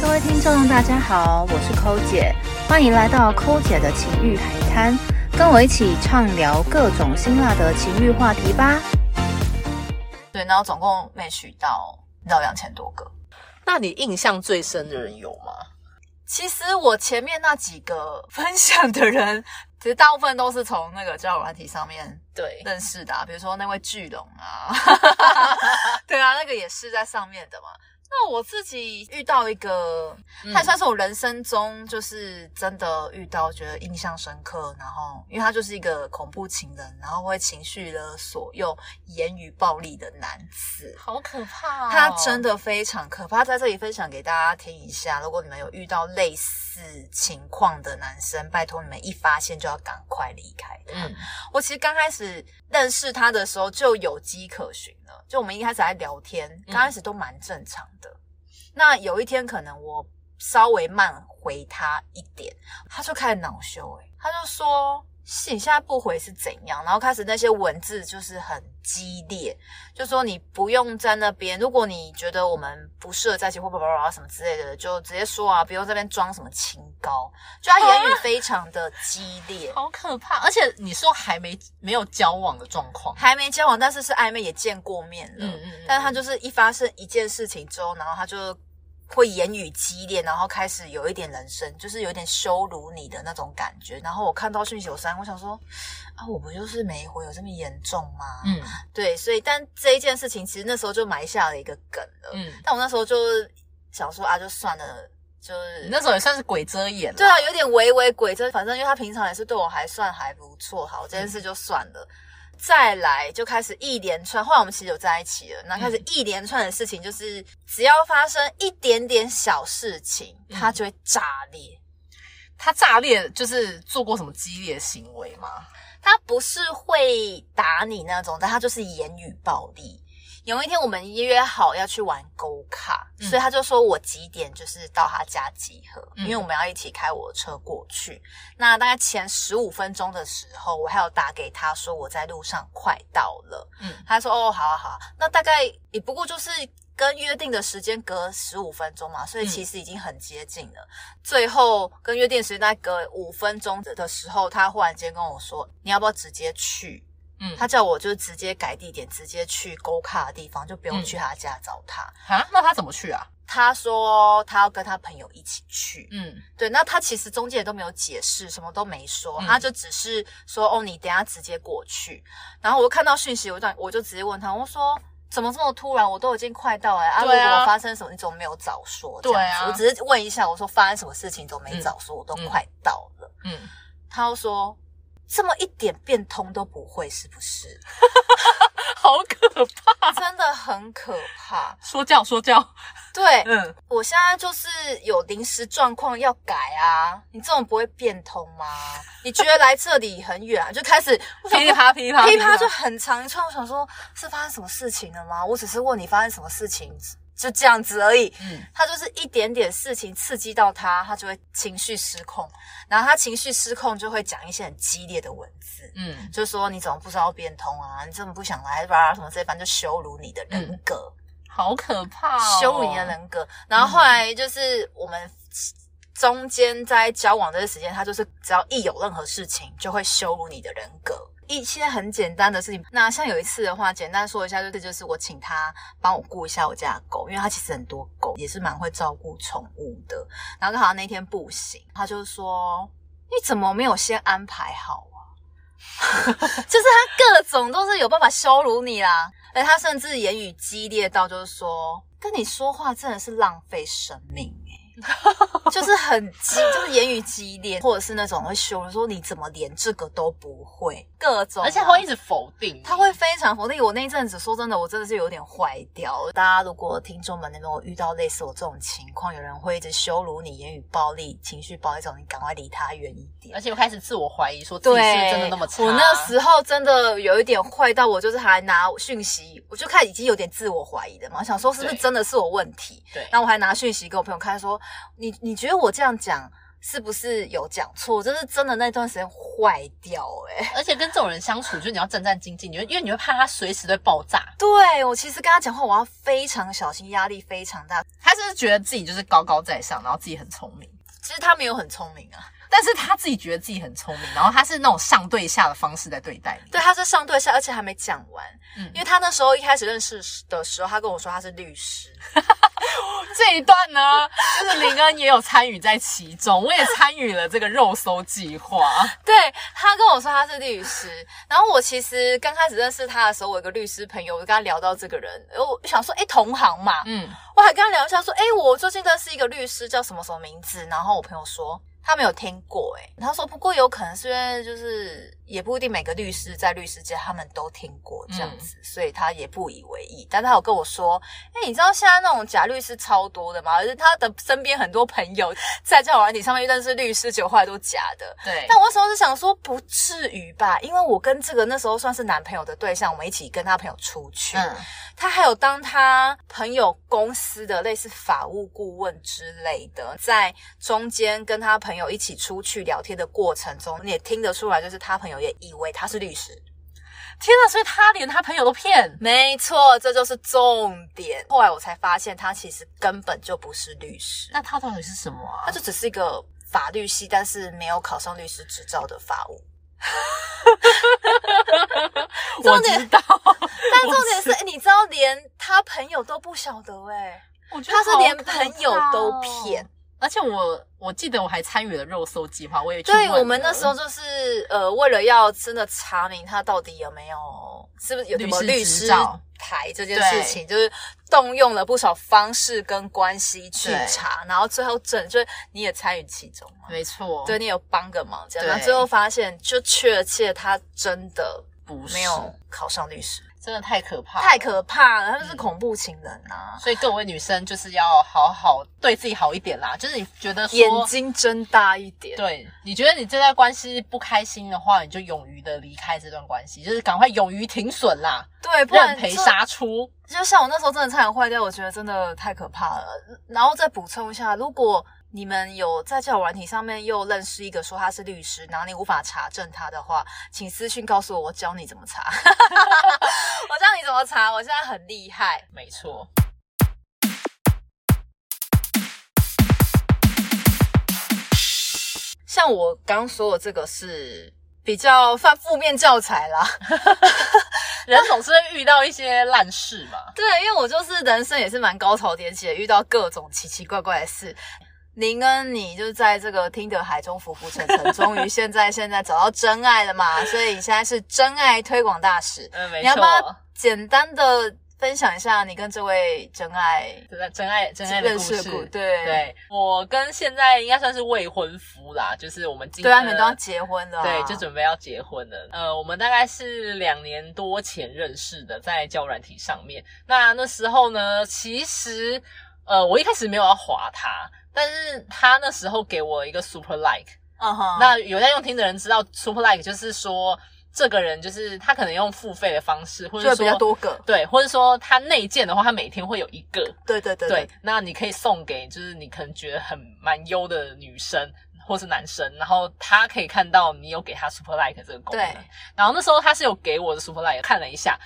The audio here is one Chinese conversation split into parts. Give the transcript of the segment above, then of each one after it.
各位听众，大家好，我是抠姐，欢迎来到抠姐的情欲海滩，跟我一起畅聊各种辛辣的情欲话题吧。对，然后总共没取到，你知道两千多个。那你印象最深的人有吗？其实我前面那几个分享的人，其实大部分都是从那个交友软体上面对，认识的、啊，比如说那位巨龙啊，对啊，那个也是在上面的嘛。那我自己遇到一个，嗯他也算是我人生中就是真的遇到觉得印象深刻，然后因为他就是一个恐怖情人，然后会情绪勒索又言语暴力的男子。好可怕、哦！他真的非常可怕，在这里分享给大家听一下。如果你们有遇到类似情况的男生，拜托你们一发现就要赶快离开他。嗯我其实刚开始认识他的时候就有迹可循了，就我们一开始在聊天，嗯刚开始都蛮正常的。那有一天可能我稍微慢回他一点，他就开始恼羞、欸，他就说。是你现在不回是怎样？然后开始那些文字就是很激烈，就说你不用在那边，如果你觉得我们不适合在一起或叭叭叭什么之类的，就直接说啊，不用这边装什么清高。就他言语非常的激烈，好可怕！而且你说还没没有交往的状况，还没交往，但是是暧昧，也见过面了。嗯嗯嗯但是他就是一发生一件事情之后，然后他就会言语激烈，然后开始有一点人身，就是有点羞辱你的那种感觉。然后我看到讯息有删，我想说啊，我不就是没回，有这么严重吗？嗯对，所以但这一件事情其实那时候就埋下了一个梗了。嗯，但我那时候就想说啊，就算了，就是那时候也算是鬼遮眼了。对啊，有点微微鬼遮反正因为他平常也是对我还算还不错，好这件事就算了。再来就开始一连串，后来我们其实有在一起了，那开始一连串的事情，就是只要发生一点点小事情，嗯他就会炸裂。他炸裂就是做过什么激烈的行为吗？他不是会打你那种，但他就是言语暴力。有一天我们约好要去玩勾卡，嗯所以他就说我几点就是到他家集合，嗯因为我们要一起开我的车过去。那大概前十五分钟的时候，我还有打给他说我在路上快到了，嗯他说哦好啊好啊，那大概也不过就是跟约定的时间隔十五分钟嘛，所以嗯其实已经很接近了。最后跟约定时间大概隔五分钟的时候，他忽然间跟我说你要不要直接去？嗯，他叫我就直接改地点，直接去勾卡的地方，就不用嗯去他家找他。啊，那他怎么去啊？他说他要跟他朋友一起去，嗯对，那他其实中介也都没有解释，什么都没说，嗯他就只是说哦，你等下直接过去。然后我看到讯息，我就我就直接问他，我说怎么这么突然？我都已经快到了啊！如果发生什么，你怎么没有早说？对啊我只是问一下，我说发生什么事情，怎么没早说？我都嗯快到了。嗯，他又说这么一点变通都不会，是不是？好可怕！真的很可怕。说教说教，对，嗯，我现在就是有临时状况要改啊，你这种不会变通吗？你觉得来这里很远啊，就开始噼里啪噼里啪噼里啪就很长一串。我想说，是发生什么事情了吗？我只是问你发生什么事情，就这样子而已。嗯他就是一点点事情刺激到他，他就会情绪失控，然后他情绪失控就会讲一些很激烈的文字。嗯就说你怎么不知道变通啊？你怎么不想来吧？什么这番就羞辱你的人格。好可怕、哦，羞辱你的人格。然后后来就是我们中间在交往这些时间，他就是只要一有任何事情，就会羞辱你的人格。一些很简单的事情，那像有一次的话，简单说一下，就是就是我请他帮我顾一下我家的狗，因为他其实很多狗也是蛮会照顾宠物的。然后刚好那天不行，他就说你怎么没有先安排好啊？就是他各种都是有办法羞辱你啦，而他甚至言语激烈到就是说跟你说话真的是浪费生命、就是很激，就是言语激烈，或者是那种会羞辱说你怎么连这个都不会，各种啊、而且他会一直否定，他会非常否定我那一阵子，说真的，我真的是有点坏掉。大家如果听众们能够遇到类似我这种情况，有人会一直羞辱你、言语暴力、情绪暴力这种，你赶快离他远一点而。且我开始自我怀疑，说自己是不是真的那么差。我那时候真的有一点坏到，我就是还拿讯息，我就开始已经有点自我怀疑了嘛，我想说是不是真的是我问题？对然后我还拿讯息给我朋友看，说你你觉得我这样讲是不是有讲错？就是真的那段时间坏掉哎、而且跟这种人相处，就是你要战战兢兢，你会因为你会怕他随时都会爆炸。对我其实跟他讲话，我要非常小心，压力非常大。他是不是觉得自己就是高高在上，然后自己很聪明？其实他没有很聪明啊，但是他自己觉得自己很聪明，然后他是那种上对下的方式在对待你。对，他是上对下，而且还没讲完。嗯因为他那时候一开始认识的时候，他跟我说他是律师，这一段呢，就是林恩也有参与在其中，我也参与了这个肉搜计划。对他跟我说他是律师，然后我其实刚开始认识他的时候，我有个律师朋友，我就跟他聊到这个人，我想说，哎，同行嘛，嗯，我还跟他聊一下，说，哎，我最近认识一个律师，叫什么什么名字？然后我朋友说他没有听过、诶哎，他说不过有可能是因为就是也不一定每个律师在律师界他们都听过这样子，所以他也不以为意。但他有跟我说，哎，你知道现在那种假律师超多的吗？而且他的身边很多朋友在交友软体上面认识律师，结果后来都假的。对。但我那时候是想说，不至于吧，因为我跟这个那时候算是男朋友的对象，我们一起跟他朋友出去，嗯，他还有当他朋友公司的类似法务顾问之类的，在中间跟他朋友一起出去聊天的过程中，你也听得出来，就是他朋友也以为他是律师。天哪！所以他连他朋友都骗。没错，这就是重点。后来我才发现，他其实根本就不是律师，那他到底是什么啊他？就只是一个法律系，但是没有考上律师执照的法务。重点知道，但重点是，哎，你知道，连他朋友都不晓得、哎。我觉得他是连朋友都骗。而且我我记得我还参与了肉搜计划，我也对我们那时候就是呃，为了要真的查明他到底有没有是不是有什么律师牌这件事情，就是动用了不少方式跟关系去查，然后最后证就是你也参与其中嘛，没错，对，你有帮个忙这样，然后最后发现就确切他真的不是。没有考上律师，真的太可怕，太可怕了，他们是嗯恐怖情人啊！所以各位女生就是要好好对自己好一点啦。就是你觉得说眼睛睁大一点，对，你觉得你这段关系不开心的话，你就勇于的离开这段关系，就是赶快勇于停损啦，对，不然认赔杀出。就像我那时候真的差点坏掉，我觉得真的太可怕了。然后再补充一下，如果你们有在交友软体上面又认识一个说他是律师，然后你无法查证他的话，请私讯告诉我，我教你怎么查。我教你怎么查，我现在很厉害。没错，像我刚说的这个是比较犯负面教材啦，人总是会遇到一些烂事嘛。对，因为我就是人生也是蛮高潮迭起的，遇到各种奇奇怪怪的事。林恩，你就是在这个听的海中浮浮沉沉，终于现在现在找到真爱了嘛？所以你现在是真爱推广大使。嗯，没你要不，要简单的分享一下你跟这位真爱真真爱真爱的认故事。对对我跟现在应该算是未婚夫啦，就是我们今对啊，你们呃都要结婚了啊、对，就准备要结婚了。呃，我们大概是两年多前认识的，在交友软体上面。那那时候呢，其实呃，我一开始没有要划他，但是他那时候给我一个 super like。那有在用听的人知道 super like 就是说，这个人就是他可能用付费的方式，或者就比较说多个，对，或者说他内建的话，他每天会有一个。对对对对，那你可以送给就是你可能觉得很蛮优的女生或是男生，然后他可以看到你有给他 super like 这个功能对。然后那时候他是有给我的 super like，看了一下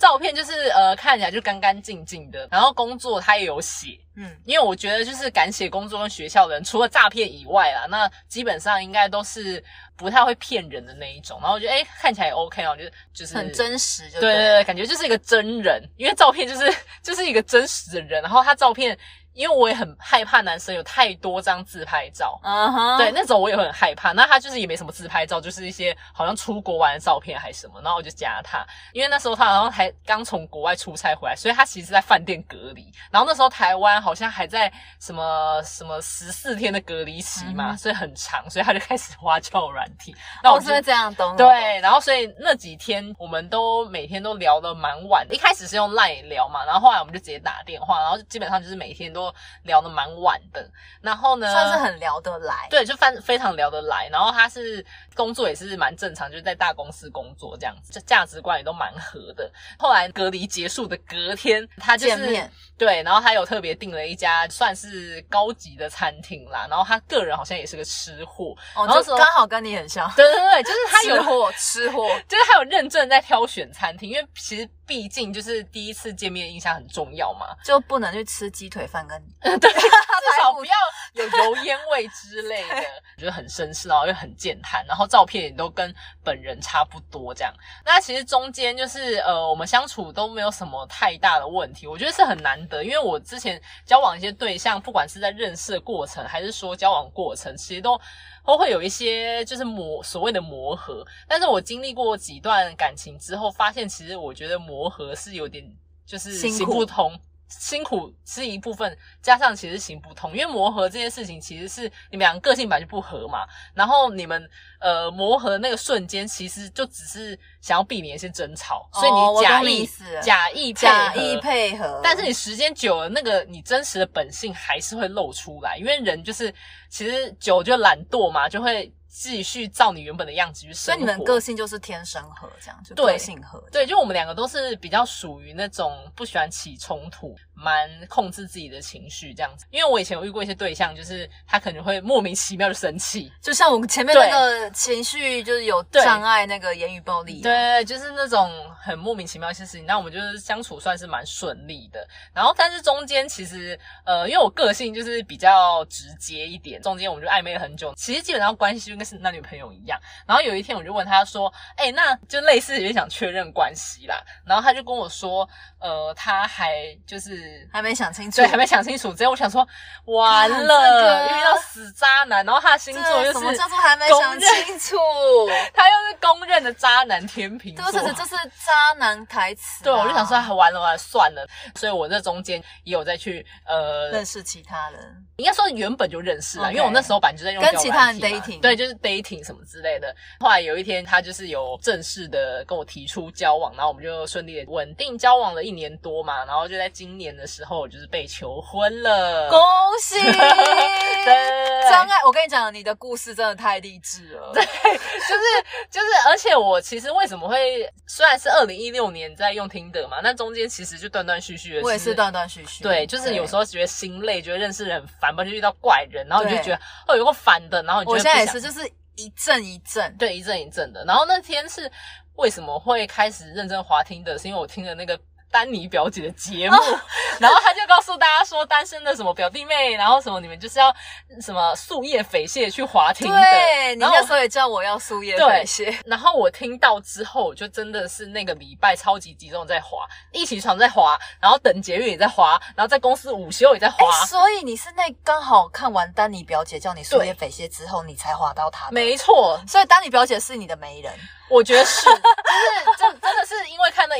照片，就是呃看起来就干干净净的，然后工作他也有写。嗯，因为我觉得就是敢写工作跟学校的人，除了诈骗以外啦，那基本上应该都是不太会骗人的那一种。然后我觉得哎看起来也 OK 哦，就是就是很真实就對对对对，感觉就是一个真人，因为照片就是就是一个真实的人，然后他照片，因为我也很害怕男生有太多张自拍照。嗯哼，对，那种我也很害怕。那他就是也没什么自拍照，就是一些好像出国玩的照片还是什么。然后我就加他，因为那时候他好像还刚从国外出差回来，所以他其实在饭店隔离。然后那时候台湾好像还在什么什么十四天的隔离期嘛，嗯所以很长，所以他就开始花俏软体。那我就我是会这样懂，对，然后所以那几天我们都每天都聊的蛮晚的。一开始是用 LINE 聊嘛，然后后来我们就直接打电话，然后基本上就是每天都聊得蛮晚的。然后呢，算是很聊得来，对，就非非常聊得来。然后他是工作也是蛮正常，就是在大公司工作这样子，就价值观也都蛮合的。后来隔离结束的隔天，他就是见面对，然后他有特别订了一家算是高级的餐厅啦，然后他个人好像也是个吃货，哦，然后说刚好跟你很像。对对对，就是他有吃货，吃货，就是他有认证在挑选餐厅，因为其实毕竟就是第一次见面的印象很重要嘛，就不能去吃鸡腿饭跟 对，至少不要有油烟味之类的，我觉得很绅士，然后又很健谈，然后照片也都跟本人差不多这样。那其实中间就是呃，我们相处都没有什么太大的问题，我觉得是很难得，因为我之前交往一些对象，不管是在认识的过程，还是说交往过程，其实都。都会有一些就是磨所谓的磨合，但是我经历过几段感情之后，发现其实我觉得磨合是有点就是行不通，辛苦是一部分，加上其实行不通，因为磨合这件事情其实是你们两个个性本来就不合嘛，然后你们呃磨合的那个瞬间，其实就只是想要避免一些争吵，所以你假意假意假意配合，但是你时间久了，那个你真实的本性还是会露出来，因为人就是其实久就懒惰嘛，就会继续照你原本的样子去生活。所以你们个性就是天生合，这样就对个性合。对，就我们两个都是比较属于那种不喜欢起冲突，蛮控制自己的情绪这样子。因为我以前有遇过一些对象，就是他可能会莫名其妙的生气，就像我们前面那个情绪就是有障碍，那个言语暴力、啊，对，就是那种很莫名其妙一些事情。那我们就是相处算是蛮顺利的。然后，但是中间其实呃，因为我个性就是比较直接一点，中间我们就暧昧了很久。其实基本上关系就跟是男女朋友一样。然后有一天我就问他说：“哎、那就类似有点想确认关系啦。”然后他就跟我说：“呃，他还就是还没想清楚，对，还没想清楚。之后我想说，完了，遇到死渣男。然后他的星座对又是什么叫做还没公想认清楚？他又是公认的渣男天平座，这是这是渣男台词啊、对，我就想说，啊完了完了，算了。所以我这中间也有再去呃认，识其他人，应该说原本就认识了因为我那时候本来就在用跟其他人 dating 对，就是 dating 什么之类的。后来有一天，他就是有正式的跟我提出交往，然后我们就顺利的稳定交往了一年多嘛，然后就在今年的时候，我就是被求婚了。恭喜！张爱，我跟你讲，你的故事真的太励志了。对，就是就是，而且我其实为什么会虽然是二零一六年在用听的嘛，那中间其实就断断续续的，我也是断断续续。对，就是有时候候觉得心累，觉得认识人很烦吧，就遇到怪人，然后你就觉得哦有个反的，然后你就我会不想现在也是，就是一阵一阵。对一阵一阵的。然后那天是为什么会开始认真滑听的，是因为我听了那个。丹尼表姐的节目，然后他就告诉大家说，单身的什么表弟妹，然后什么你们就是要什么树叶匪蟹去滑听的。对你那时候也叫我要树叶对飞蟹，然后我听到之后，我就真的是那个礼拜超级集中在滑，一起床在滑，然后等捷运也在滑，然后在公司午休也在滑。哎，所以你是那刚好看完丹尼表姐叫你树叶飞蟹之后，你才滑到她的。没错，所以丹尼表姐是你的媒人，我觉得是，就是真真的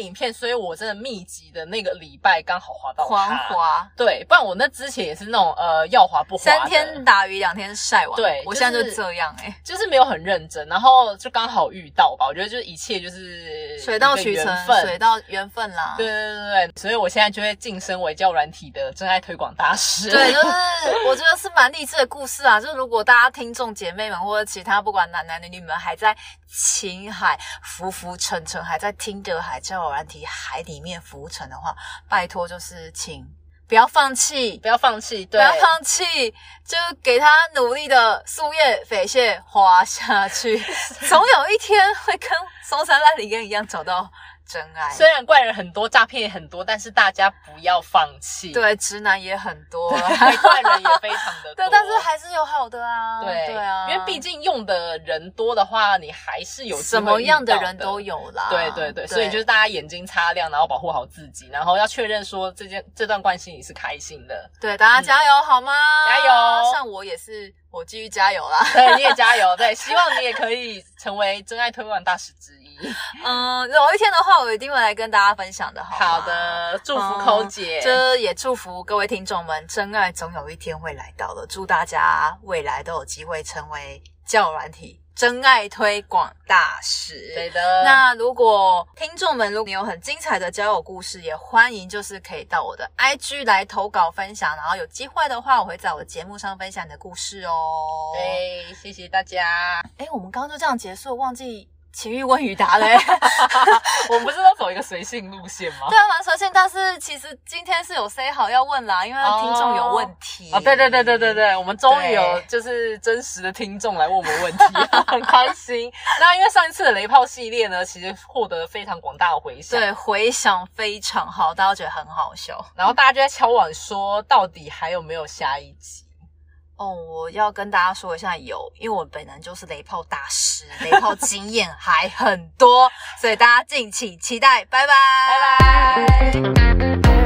影片，所以我真的密集的那个礼拜刚好滑到狂它。滑，对，不然我那之前也是那种呃要滑不滑三天打鱼两天晒网。对我现在就就是这样哎，就是没有很认真，然后就刚好遇到吧。我觉得就是一切就是水到渠成，分水到缘分啦。对对对对，所以我现在就会晋升为交友软体的真爱推广大师。对，就是 我觉得是蛮励志的故事啊。就是如果大家听众姐妹们或者其他不管男男女女们还在情海浮浮沉沉，还在听德海交友软体海里面浮沉的话，拜托就是请不要放弃。不要放弃，对不，要放弃，就给他努力的树叶匪蟹滑下去，总有一天会跟松山烂里根一样找到真爱。虽然怪人很多，诈骗也很多，但是大家不要放弃。对，直男也很多，对，怪人也非常的多。对，但是还是有好的啊。对对啊，因为毕竟用的人多的话，你还是有什么样的人都。有啦。对对对，所以就是大家眼睛擦亮，然后保护好自己，然后要确认说这件这段关系你是开心的。对大家加油好吗？加油像我也是，我继续加油啦。对，你也加油，对，希望你也可以成为真爱推广大使之一。嗯，有一天的话，我一定会来跟大家分享的。好好，的，祝福空姐。这也祝福各位听众们，真爱总有一天会来到的。祝大家未来都有机会成为交友软体真爱推广大使。对的，那如果听众们，如果你有很精彩的交友故事，也欢迎就是可以到我的 IG 来投稿分享，然后有机会的话，我会在我的节目上分享你的故事哦。对，谢谢大家。哎，我们刚刚就这样结束，忘记情欲问与答嘞。我们不是都走一个随性路线吗？对啊，蛮随性，但是其实今天是有 say 好要问啦，因为听众有问题啊，对对对对对对，我们终于有就是真实的听众来问我们问题，很开心。那因为上一次的雷炮系列呢，其实获得了非常广大的回响，对回响非常好，大家觉得很好笑。然后大家就在敲碗说，到底还有没有下一集？哦，我要跟大家说一下有，因为我本人就是雷炮大师，雷炮经验 还很多，所以大家敬请期待，拜拜，拜拜。